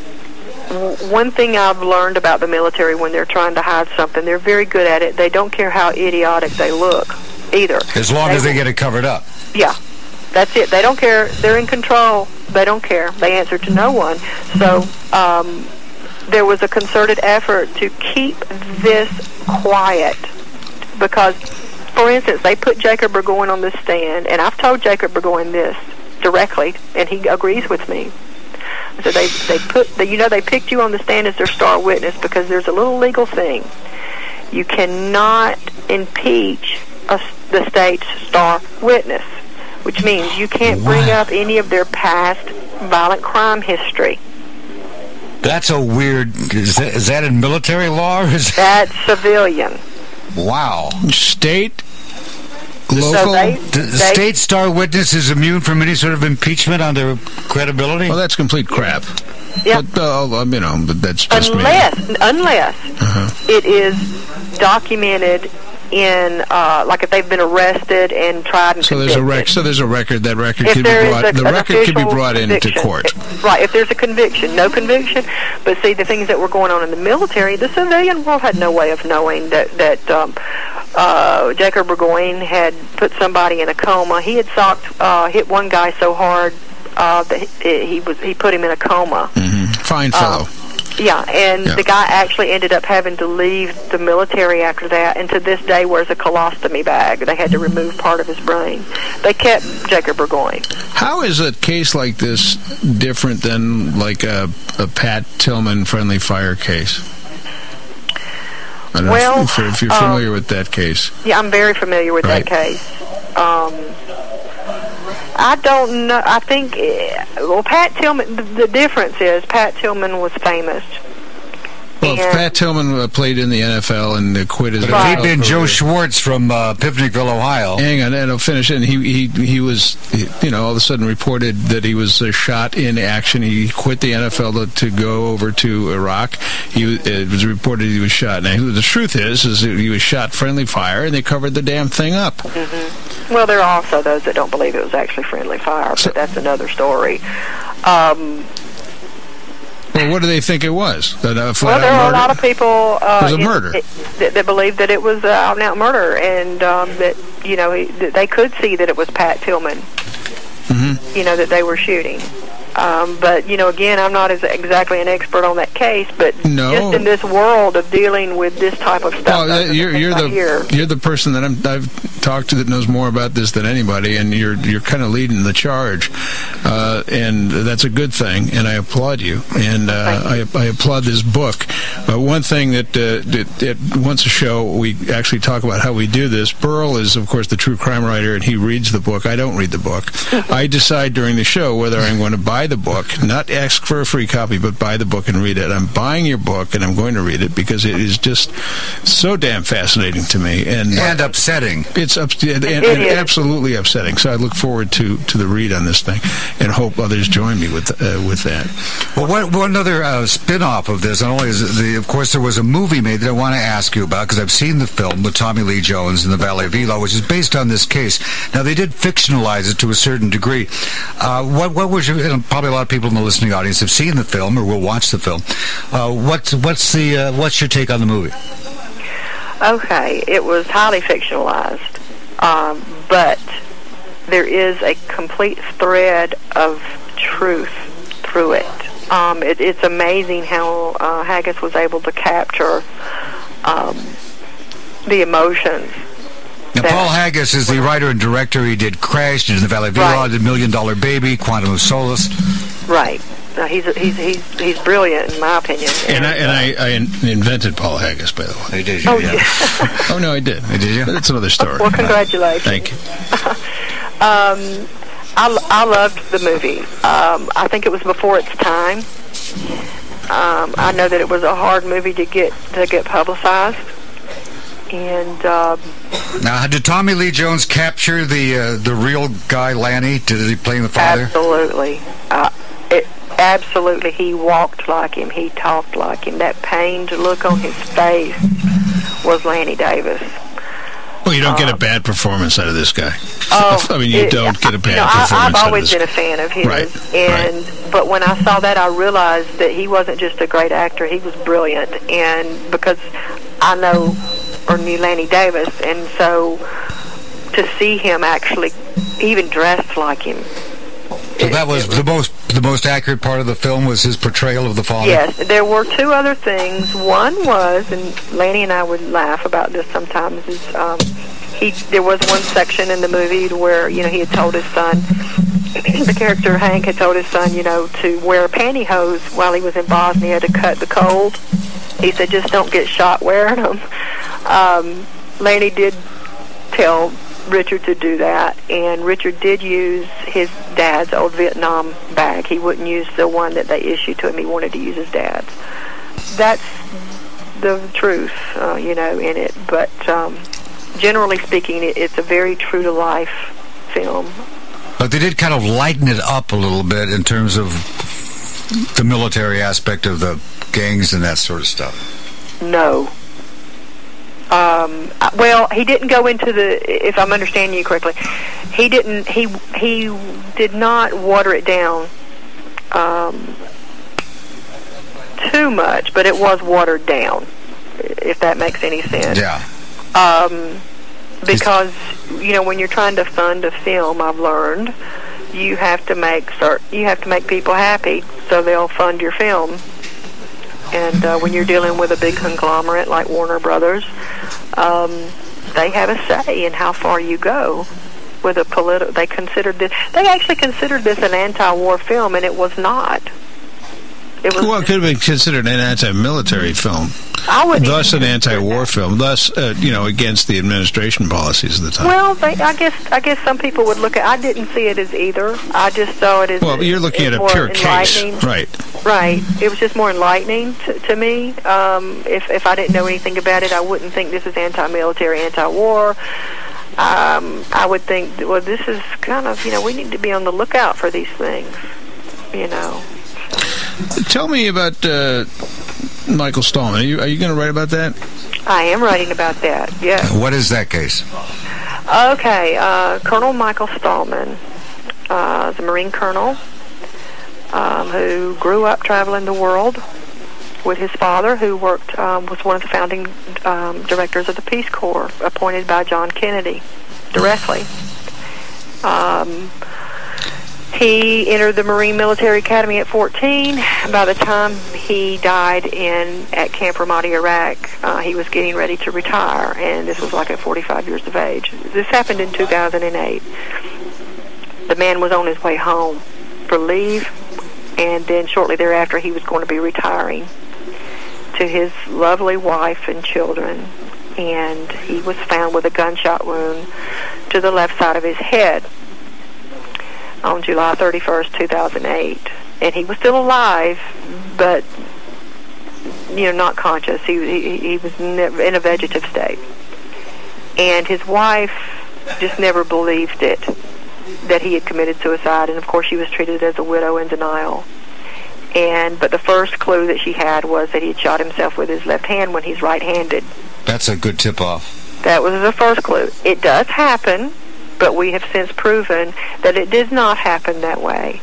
one thing I've learned about the military when they're trying to hide something, they're very good at it. They don't care how idiotic they look either. as long as they get it covered up. yeah, that's it. They don't care. They're in control. They don't care. They answer to no one. So um, there was a concerted effort to keep this quiet because, for instance, they put Jacob Burgoyne on the stand, and I've told Jacob Burgoyne this directly, and he agrees with me. So they they put they, you know they picked you on the stand as their star witness because there's a little legal thing. You cannot impeach a, the state's star witness, which means you can't bring Wow. up any of their past violent crime history. That's a weird. Is that, is that in military law? Or is That's civilian. wow. state, So local. they, The, the they state star witness is immune from any sort of impeachment on their credibility. well, that's complete crap. Yeah. But, uh, you know, but that's just me. unless unless Uh-huh. it is documented in uh, like if they've been arrested and tried and So there's a convicted. rec- So there's a record. That record if could be brought. a, the record could be brought into court. Right, if there's a conviction, no conviction. But see, the things that were going on in the military, the civilian world had no way of knowing that that um, uh, Jacob Burgoyne had put somebody in a coma. He had socked, uh, hit one guy so hard uh, that he, he was he put him in a coma. Mhm. Fine fellow. Yeah, and Yeah. the guy actually ended up having to leave the military after that, and to this day wears a colostomy bag. They had to remove part of his brain. They kept Jacob Burgoyne. How is a case like this different than like a, a Pat Tillman friendly fire case? I don't Well, know if, if you're um, familiar with that case. Yeah, I'm very familiar with Right. that case. Um, I don't know. I think, eh, well, Pat Tillman, the, the difference is Pat Tillman was famous. Well, And- Pat Tillman uh, played in the NFL and uh, quit his. But if he'd NFL been Joe. Schwartz from uh, Pivnikville, Ohio, Hang on, and I'll finish. And he, he, he was, you know, all of a sudden reported that he was uh, shot in action. He quit the NFL to, to go over to Iraq. He it was reported he was shot. Now, the truth is, is that he was shot friendly fire, and they covered the damn thing up. Well, there are also those that don't believe it was actually friendly fire, So- but that's another story. Um, Well, what do they think it was? That, uh, well, there are a lot of people uh, It was a murder. it- that, that believe that it was uh, out and out murder, and um, that you know that they could see that it was Pat Tillman. Mm-hmm. You know that they were shooting. Um, but you know, again, I'm not as exactly an expert on that case, but No. just in this world of dealing with this type of stuff, Well, uh, you're, you're the hear. you're the person that I'm, I've talked to that knows more about this than anybody, and you're you're kind of leading the charge, uh, and that's a good thing, and I applaud you, and uh, I, I applaud this book. Uh, one thing that, uh, that, that once a show we actually talk about how we do this. Burl is of course the true crime writer, and he reads the book. I don't read the book. I decide during the show whether I'm going to buy the book, not ask for a free copy, but buy the book and read it. I'm buying your book, and I'm going to read it because it is just so damn fascinating to me, and and upsetting. it's up and, and, It is. absolutely upsetting. So I look forward to, to the read on this thing, and hope others join me with uh, with that. Well, one, one other uh, spin-off of this, not only is the, of course, there was a movie made that I want to ask you about because I've seen the film with Tommy Lee Jones in the Valley of Elah, which is based on this case. Now, they did fictionalize it to a certain degree. Uh, what, what was your, and probably a lot of people in the listening audience have seen the film or will watch the film. Uh, what's, what's, the, uh, what's your take on the movie? Okay, it was highly fictionalized, um, but there is a complete thread of truth through it. Um, it it's amazing how uh, Haggis was able to capture um, the emotions. Now, Paul Haggis is the writer and director. He did Crash, did The Valley of Elah, Right. did Million Dollar Baby, Quantum of Solace. Right. No, he's he's he's he's brilliant in my opinion. And I and I, I in- invented Paul Haggis, by the way. They did, Oh, yeah. yeah. Oh no, I did. I Did you? That's another story. well, congratulations. Thank you. Um, I, I loved the movie. Um, I think it was before its time. Um, I know that it was a hard movie to get to get publicized, and um, Now, did Tommy Lee Jones capture the uh, the real guy Lanny? Did he play the father? absolutely, uh, it, absolutely, he walked like him. He talked like him. That pained look on his face was Lanny Davis. Well, you don't get a bad performance out of this guy. Oh, I mean, you it- don't get a bad you know, I, performance I've out always of been a fan of his, Right, and but when I saw that, I realized that he wasn't just a great actor; he was brilliant. And because I know or knew Lanny Davis, and so to see him actually even dressed like him. So that was the most the most accurate part of the film was his portrayal of the father. Yes, there were two other things. One was, and Lanny and I would laugh about this sometimes. Is um, he? There was one section in the movie where you know he had told his son, the character Hank had told his son, you know, to wear pantyhose while he was in Bosnia to cut the cold. He said, just don't get shot wearing them. Um, Lanny did tell Richard to do that, and Richard did use his dad's old Vietnam bag. He wouldn't use the one that they issued to him. He wanted to use his dad's. That's the truth, uh, you know, in it. But um, generally speaking, it, it's a very true to life film. But they did kind of lighten it up a little bit in terms of the military aspect of the gangs and that sort of stuff. No. Um, uh, well, he didn't go into the. If I'm understanding you correctly, he didn't. He he did not water it down um, too much, but it was watered down. If that makes any sense. Yeah. Um, because you know when you're trying to fund a film, I've learned you have to make cert- you have to make people happy, so they'll fund your film. And uh, when you're dealing with a big conglomerate like Warner Brothers, um, they have a say in how far you go with a political. They considered this. They actually considered this an anti-war film, and it was not. It was Well, it could have been considered an anti-military film, I wouldn't thus an anti-war that. film, thus uh, you know against the administration policies of the time. Well, they, I guess I guess some people would look at. I didn't see it as either. I just saw it as. Well, you're looking as at a pure case, right? Right. It was just more enlightening to, to me. Um, if if I didn't know anything about it, I wouldn't think this is anti-military, anti-war. Um, I would think, well, this is kind of, you know, we need to be on the lookout for these things. You know. Tell me about uh, Michael Stahlman. Are you, are you going to write about that? I am writing about that. Yes. What is that case? Okay, uh, Colonel Michael Stahlman, uh, the Marine colonel, um, who grew up traveling the world with his father, who worked um, was one of the founding um, directors of the Peace Corps, appointed by John Kennedy directly. Um, he entered the Marine Military Academy at 14. By the time he died in at Camp Ramadi, Iraq, uh, he was getting ready to retire, and this was like at 45 years of age. This happened in 2008. The man was on his way home for leave, and then shortly thereafter, he was going to be retiring to his lovely wife and children, and he was found with a gunshot wound to the left side of his head on July 31st, 2008. And he was still alive, but, you know, not conscious. He, he, he was never in a vegetative state. And his wife just never believed it, that he had committed suicide. And, of course, she was treated as a widow in denial. And but the first clue that she had was that he had shot himself with his left hand when he's right-handed. That's a good tip off. That was the first clue. It does happen, but we have since proven that it does not happen that way.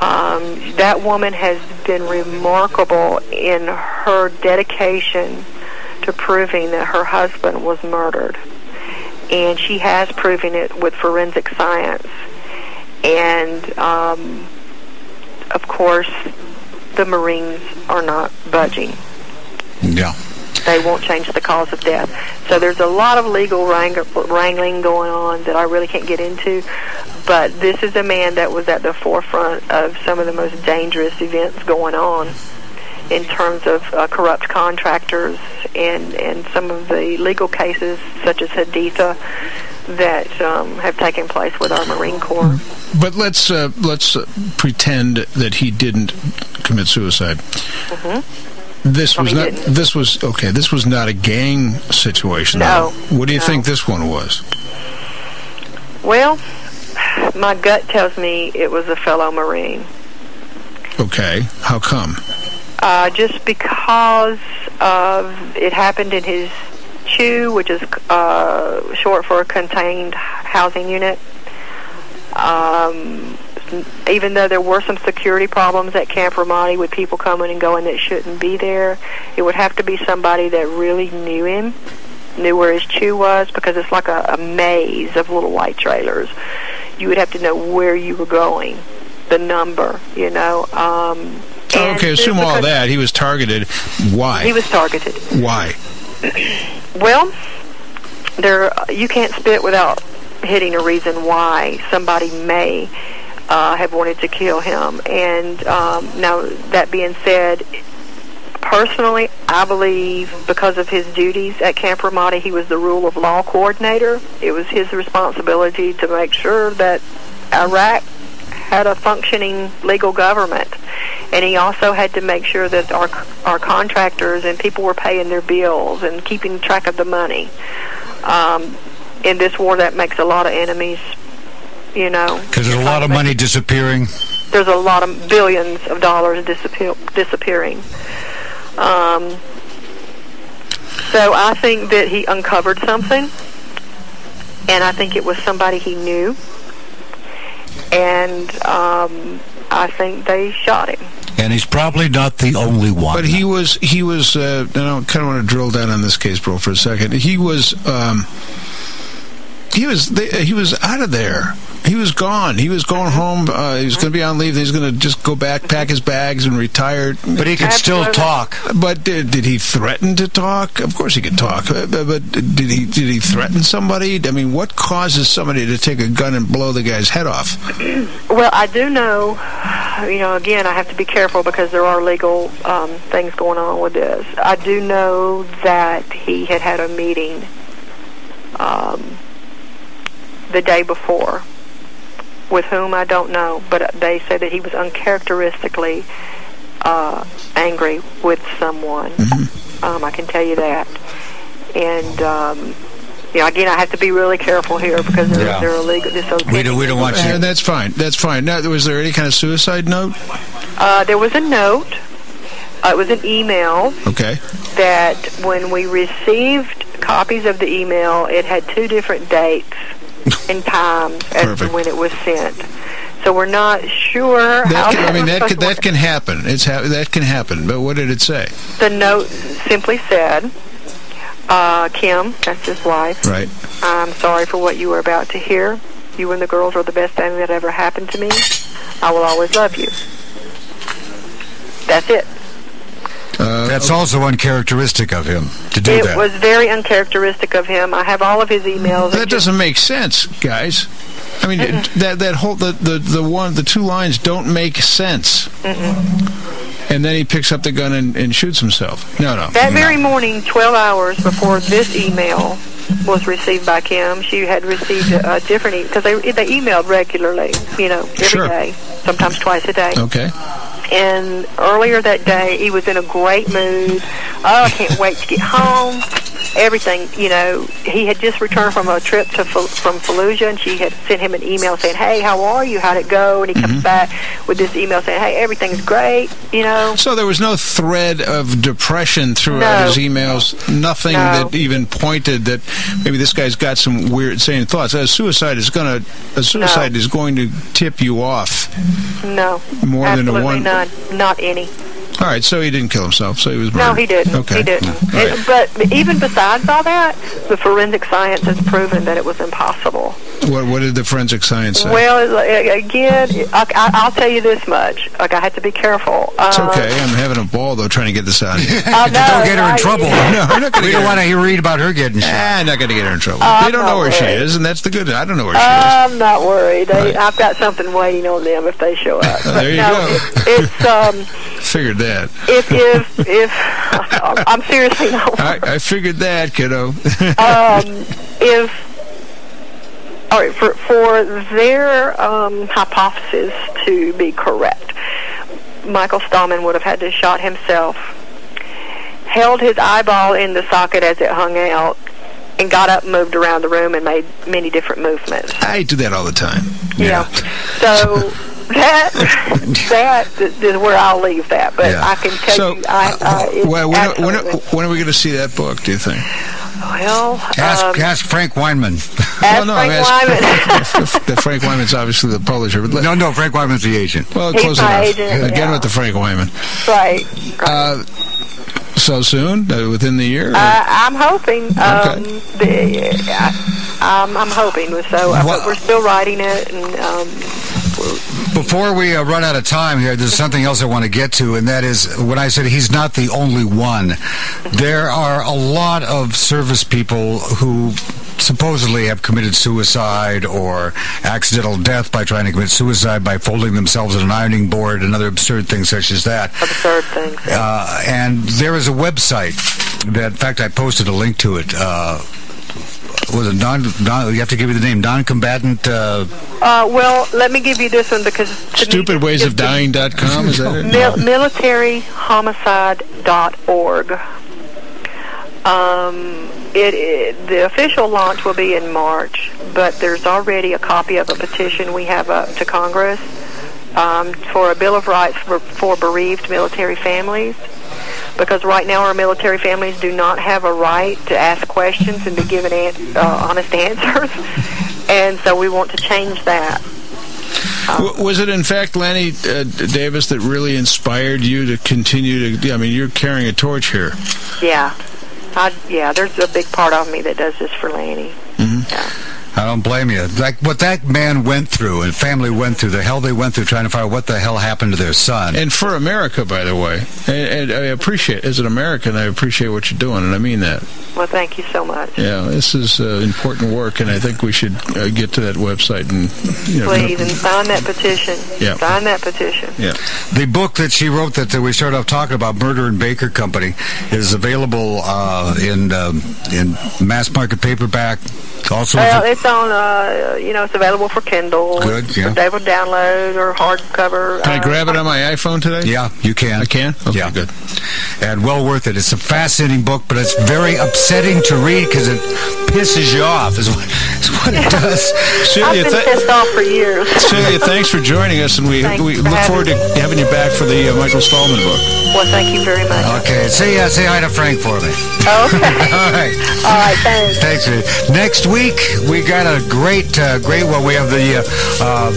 Um, that woman has been remarkable in her dedication to proving that her husband was murdered. And she has proven it with forensic science. And, um, of course, the Marines are not budging Yeah. They won't change the cause of death. So there's a lot of legal wrang- wrangling going on that I really can't get into. But this is a man that was at the forefront of some of the most dangerous events going on in terms of uh, corrupt contractors and, and some of the legal cases, such as Haditha, that um, have taken place with our Marine Corps. But let's uh, let's uh, pretend that he didn't commit suicide. This was not. didn't. This was okay. This was not a gang situation. No, though. What do you no. think this one was? Well, my gut tells me it was a fellow Marine. Okay. How come? Uh, just because of it happened in his CHU, which is uh, short for a contained housing unit. Um, even though there were some security problems at Camp Ramadi with people coming and going that shouldn't be there, it would have to be somebody that really knew him, knew where his CHU was, because it's like a, a maze of little white trailers. You would have to know where you were going, the number, you know. Um, and okay. Assume all that. He was targeted. Why? He was targeted. Why? Well, there you can't spit without hitting a reason why somebody may uh, have wanted to kill him. And um, now, that being said, personally, I believe because of his duties at Camp Ramadi, he was the rule of law coordinator. It was his responsibility to make sure that Iraq had a functioning legal government. And he also had to make sure that our our contractors and people were paying their bills and keeping track of the money. Um, in this war, that makes a lot of enemies. You know, Because there's a lot of money disappearing. there's a lot of billions of dollars disappear, disappearing. Um, so I think that he uncovered something, and I think it was somebody he knew, and um, I think they shot him. And he's probably not the only one. But he was he was. Uh, and I kind of want to drill down on this case, bro, for a second. He was. Um, he was they, he was out of there. He was gone. He was going home. Uh, he was going to be on leave. He was going to just go back, pack his bags, and retire. But he could still talk. But did, did he threaten to talk? Of course he could talk. Uh, But, but did he did he threaten somebody? I mean, what causes somebody to take a gun and blow the guy's head off? Well, I do know, you know, again, I have to be careful because there are legal um, things going on with this. I do know that he had had a meeting um, the day before with whom I don't know, but they said that he was uncharacteristically uh, angry with someone. Um, I can tell you that. And, um, you know, again, I have to be really careful here because there, Yeah. there are illegal. This We don't, we don't want you. And that's fine. That's fine. Now, was there any kind of suicide note? Uh, there was a note. Uh, it was an email Okay. that when we received copies of the email, it had two different dates and times as to when it was sent. So we're not sure. That can, I mean, that can, that can happen. It's ha- that can happen. But what did it say? The note simply said, uh, "Kim, that's his wife. Right. I'm sorry for what you were about to hear. You and the girls are the best thing that ever happened to me. I will always love you." That's it. Uh, That's also uncharacteristic of him to do It that. was very uncharacteristic of him. I have all of his emails. that doesn't make sense, guys. I mean, it- that that whole the, the the one the two lines don't make sense. And then he picks up the gun and, and shoots himself. No, no. That very morning, 12 hours before this email was received by Kim, she had received a, a different email because they they emailed regularly, you know, every day, Sure. sometimes twice a day. Okay. And earlier that day, he was in a great mood. Oh, I can't wait to get home. Everything, you know, he had just returned from a trip to from Fallujah, and she had sent him an email saying, "Hey, how are you? How'd it go?" And he Mm-hmm. comes back with this email saying, "Hey, everything's great," you know. So there was no thread of depression throughout No. his emails. Nothing No. that even pointed that maybe this guy's got some weird, sane thoughts. A suicide is gonna a suicide is going to tip you off. No, More than a one- none, not any. All right, so he didn't kill himself. So he was No, he didn't. Okay. He didn't. All It- but even besides all that, the forensic science has proven that it was impossible. What, what did the forensic science say? Well, it's like- again, I, I, I'll tell you this much. Like I have to be careful. it's Um, okay. I'm having a ball though, trying to get this out. of here. I know, don't get her in trouble. no, I'm not going we to don't want to read about her getting shot. Ah, I'm not going to get her in trouble. Oh, they don't I'm know not where she is, and that's the good. I don't know where she is. I'm not worried. They, Right. I've got something waiting on them if they show up. There you no, go. It, it's um, Figured that. if if if I'm seriously not I, I figured that, kiddo. um, if all right for for their um, hypothesis to be correct, Michael Stahlman would have had to shot himself, held his eyeball in the socket as it hung out, and got up, moved around the room, and made many different movements. I do that all the time. Yeah. So that that is where I'll leave that. But Yeah. I can tell So, you, I, I, it's well, when, are- when, are- when are we going to see that book? Do you think? well, Ask, um, ask Frank Weimann. ask Well, no, Frank I'm asking- Weimann. the Frank Weimann's obviously the publisher. But no, no, Frank Weimann's the agent. well, He's close enough. agent, Again yeah. with the Frank Weimann. right. right. Uh, so soon, uh, within the year. Uh, I'm hoping. Um, Okay. the, uh, um, I'm hoping. So uh, Well- but we're still writing it, and um, Before we uh, run out of time here, there's something else I want to get to, and that is when I said he's not the only one. There are a lot of service people who supposedly have committed suicide or accidental death by trying to commit suicide by folding themselves in an ironing board and other absurd things such as that. absurd things. Uh, and there is a website that, in fact, I posted a link to it. Uh, was it non, non? You have to give me the name. Non-combatant. Uh, Uh, well, let me give you this one because to me, Stupidwaysofdying.com, is that it? Mil- militaryhomicide.org. Um, it, it the official launch will be in March, but there's already a copy of a petition we have up to Congress um, for a Bill of Rights for, for bereaved military families. Because right now our military families do not have a right to ask questions and be given an- uh, honest answers, and so we want to change that. W- Was it in fact Lanny uh, Davis that really inspired you to continue to? I mean, you're carrying a torch here. Yeah. I, yeah, there's a big part of me that does this for Lanny. Yeah. I don't blame you. Like what that man went through and family went through, the hell they went through trying to find out what the hell happened to their son. And for America, by the way, and, and I appreciate as an American, I appreciate what you're doing, and I mean that. Well, thank you so much. Yeah, this is uh, important work, and I think we should uh, get to that website and you know, Please, and sign that petition. Yeah. Sign that petition. yeah. The book that she wrote that we started off talking about, Murder in Baker Company, is available uh, in um, in mass market paperback. Also, Well, it's on. Uh, you know, it's available for Kindle. Good, yeah. For David download or hardcover. Can I uh, grab it on my iPhone today? yeah, you can. I can. Okay, Yeah. good. and well worth it. It's a fascinating book, but it's very upsetting to read because it pisses you off. Is what, is what it does. I've been th- pissed off for years. Cilla, thanks for joining us, and we Thanks we for look having forward to having you back for the uh, Michael Stahlman book. well, thank you very much. Okay, say uh, say hi to Frank for me. Okay. All right. All right. Thanks. Thanks. Next week we got a great, uh, great one. We have the uh, uh,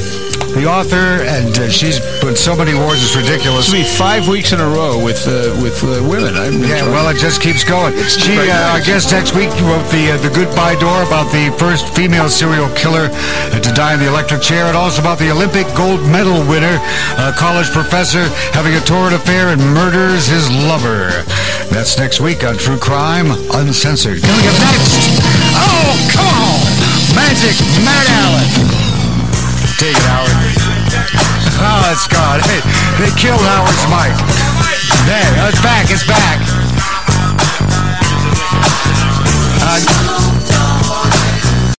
the author, and uh, she's won so many awards. It's ridiculous. This will be five weeks in a row with uh, with uh, women. I'm Yeah, enjoying well, it. it just keeps going. She, uh, I nice. guess next week wrote the uh, the Goodbye Door about the first female serial killer uh, to die in the electric chair, and also about the Olympic gold medal winner, a college professor having a torrid affair and murders his lover. That's next week on True Crime Uncensored. Coming up next. Oh, come on, Magic Matt Allen. Take it, Howard. Oh, it's gone. Hey, they killed Howard's mic. There, it's back, it's back. Uh,